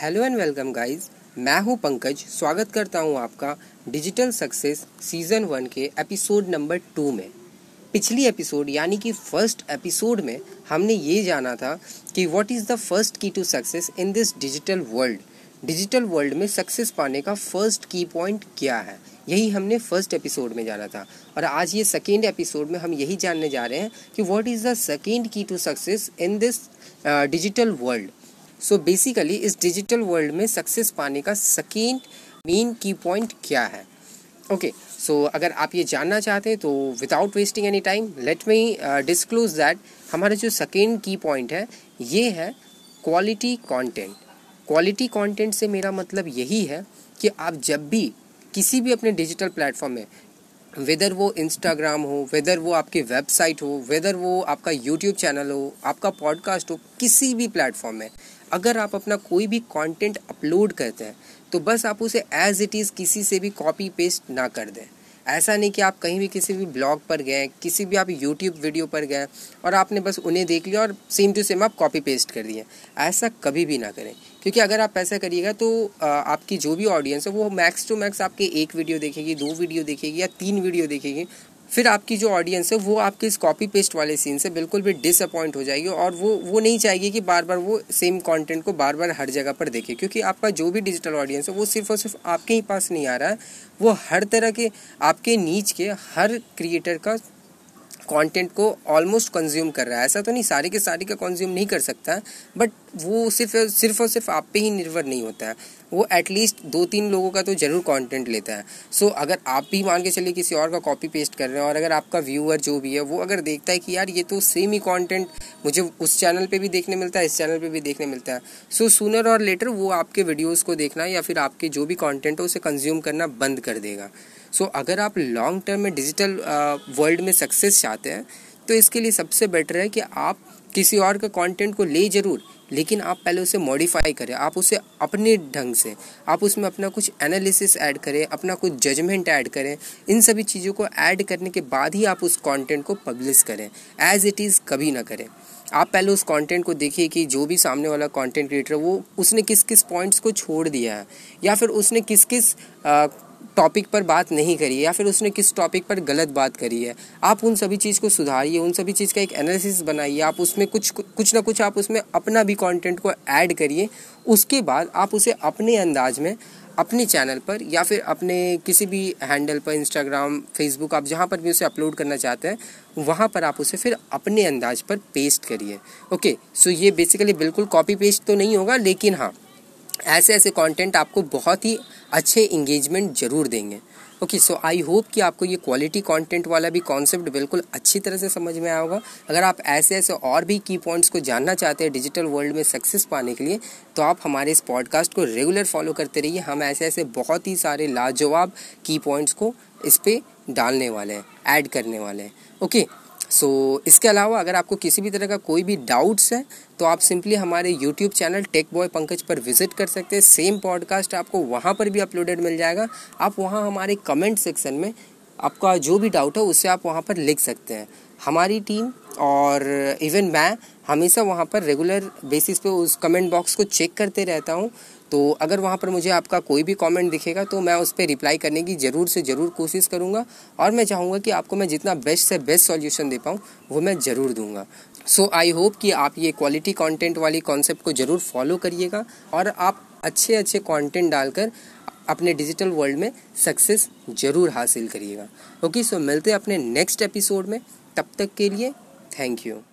Hello and welcome guys. मैं हूँ पंकज। स्वागत करता हूँ आपका डिजिटल सक्सेस सीज़न वन के एपिसोड नंबर टू में। पिछली एपिसोड, यानी कि फ़र्स्ट एपिसोड में, हमने ये जाना था कि what is the first key to success in this digital world digital world में सक्सेस पाने का फ़र्स्ट की पॉइंट क्या है? यही हमने फ़र्स्ट एपिसोड में जाना था। और आज ये सेकेंड एपिसोड में हम यही जानने जा रहे हैं कि what is the second key to success in this digital world so so basically इस डिजिटल वर्ल्ड में सक्सेस पाने का सेकेंड मेन की पॉइंट क्या है? ओके okay, सो so अगर आप ये जानना चाहते हैं तो without wasting any time let me disclose that हमारा जो सेकेंड की पॉइंट है ये है क्वालिटी कंटेंट क्वालिटी कंटेंट से मेरा मतलब यही है कि आप जब भी किसी भी अपने डिजिटल प्लेटफॉर्म में वेदर वो इंस्टाग्राम हो वेदर वो आपकी वेबसाइट हो वेदर वो आपका यूट्यूब चैनल हो आपका पॉडकास्ट हो किसी भी प्लेटफॉर्म में अगर आप अपना कोई भी कंटेंट अपलोड करते हैं तो बस आप उसे एज इट इज़ किसी से भी कॉपी पेस्ट ना कर दें। ऐसा नहीं कि आप कहीं भी किसी भी ब्लॉग पर गए, किसी भी आप यूट्यूब वीडियो पर गए और आपने बस उन्हें देख लिया और सेम टू सेम आप कॉपी पेस्ट कर दिए। ऐसा कभी भी ना करें। क्योंकि अगर आप ऐसा करिएगा तो आपकी जो भी ऑडियंस है, वो मैक्स टू मैक्स आपके एक वीडियो देखेगी, दो वीडियो देखेगी या तीन वीडियो देखेगी। फिर आपकी जो ऑडियंस है, वो आपके इस कॉपी पेस्ट वाले सीन से बिल्कुल भी डिसअपॉइंट हो जाएगी और वो वो नहीं चाहेगी कि बार बार वो सेम कंटेंट को बार बार हर जगह पर देखे, क्योंकि आपका जो भी डिजिटल ऑडियंस है, वो सिर्फ़ और सिर्फ़ आपके ही पास नहीं आ रहा है। वो हर तरह के, आपके नीच के, हर क्रिएटर का कंटेंट को ऑलमोस्ट कंज्यूम कर रहा है। ऐसा तो नहीं सारे के सारे का कंज्यूम नहीं कर सकता बट वो सिर्फ़ सिर्फ़ और सिर्फ़ आप पे ही निर्भर नहीं होता है। वो एटलीस्ट दो तीन लोगों का तो ज़रूर कंटेंट लेता है। सो so, अगर आप भी मान के चलिए किसी और का कॉपी पेस्ट कर रहे हैं और अगर आपका व्यूअर जो भी है वो अगर देखता है कि यार ये तो सेम ही कंटेंट मुझे उस चैनल पे भी देखने मिलता है इस चैनल पे भी देखने मिलता है। सो सूनर और लेटर वो आपके वीडियोज़ को देखना या फिर आपके जो भी कॉन्टेंट है उसे कंज्यूम करना बंद कर देगा। सो so, अगर आप लॉन्ग टर्म में डिजिटल वर्ल्ड में सक्सेस चाहते हैं तो इसके लिए सबसे बेटर है कि आप किसी और का कंटेंट को ले ज़रूर लेकिन आप पहले उसे मॉडिफाई करें। आप उसे अपने ढंग से आप उसमें अपना कुछ एनालिसिस ऐड करें अपना कुछ जजमेंट ऐड करें। इन सभी चीज़ों को ऐड करने के बाद ही आप उस कंटेंट को पब्लिश करें। एज इट इज़ कभी ना करें। आप पहले उस कंटेंट को देखिए कि जो भी सामने वाला कंटेंट क्रिएटर वो उसने किस किस पॉइंट्स को छोड़ दिया है या फिर उसने किस किस टॉपिक पर बात नहीं करी है या फिर उसने किस टॉपिक पर गलत बात करी है? आप उन सभी चीज़ को सुधारिए, उन सभी चीज़ का एक एनालिसिस बनाइए, आप उसमें कुछ कुछ ना कुछ आप उसमें अपना भी कंटेंट को ऐड करिए, उसके बाद आप उसे अपने अंदाज में, अपने चैनल पर या फिर अपने किसी भी हैंडल पर इंस्टाग्राम फेसबुक आप जहाँ पर भी उसे अपलोड करना चाहते हैं, वहाँ पर आप उसे फिर अपने अंदाज पर पेस्ट करिए। ओके सो ये बेसिकली बिल्कुल कॉपी पेस्ट तो नहीं होगा, लेकिन हाँ ऐसे ऐसे कंटेंट आपको बहुत ही अच्छे इंगेजमेंट ज़रूर देंगे। ओके सो आई होप कि आपको ये क्वालिटी कंटेंट वाला भी कॉन्सेप्ट बिल्कुल अच्छी तरह से समझ में आया होगा। अगर आप ऐसे ऐसे और भी की पॉइंट्स को जानना चाहते हैं डिजिटल वर्ल्ड में सक्सेस पाने के लिए तो आप हमारे इस पॉडकास्ट को रेगुलर फॉलो करते रहिए। हम ऐसे ऐसे बहुत ही सारे लाजवाब की पॉइंट्स को इस पर डालने वाले हैं ऐड करने वाले हैं। ओके सो so, इसके अलावा अगर आपको किसी भी तरह का कोई भी डाउट्स है तो आप सिंपली हमारे YouTube channel tech boy Pankaj पर विज़िट कर सकते हैं। सेम पॉडकास्ट आपको वहाँ पर भी अपलोडेड मिल जाएगा। आप वहाँ हमारे कमेंट सेक्शन में आपका जो भी डाउट है उससे आप वहाँ पर लिख सकते हैं। हमारी टीम और इवन मैं हमेशा वहाँ पर रेगुलर बेसिस पे उस कमेंट बॉक्स को चेक करते रहता हूँ। तो अगर वहाँ पर मुझे आपका कोई भी कमेंट दिखेगा तो मैं उस पर रिप्लाई करने की ज़रूर से ज़रूर कोशिश करूँगा और मैं चाहूँगा कि आपको मैं जितना बेस्ट से बेस्ट सॉल्यूशन दे पाऊँ, वो मैं ज़रूर दूँगा। सो आई होप कि आप ये क्वालिटी कंटेंट वाली कॉन्सेप्ट को ज़रूर फॉलो करिएगा और आप अच्छे अच्छे कंटेंट डालकर अपने डिजिटल वर्ल्ड में सक्सेस ज़रूर हासिल करिएगा। ओके सो मिलते हैं अपने नेक्स्ट एपिसोड में। तब तक के लिए थैंक यू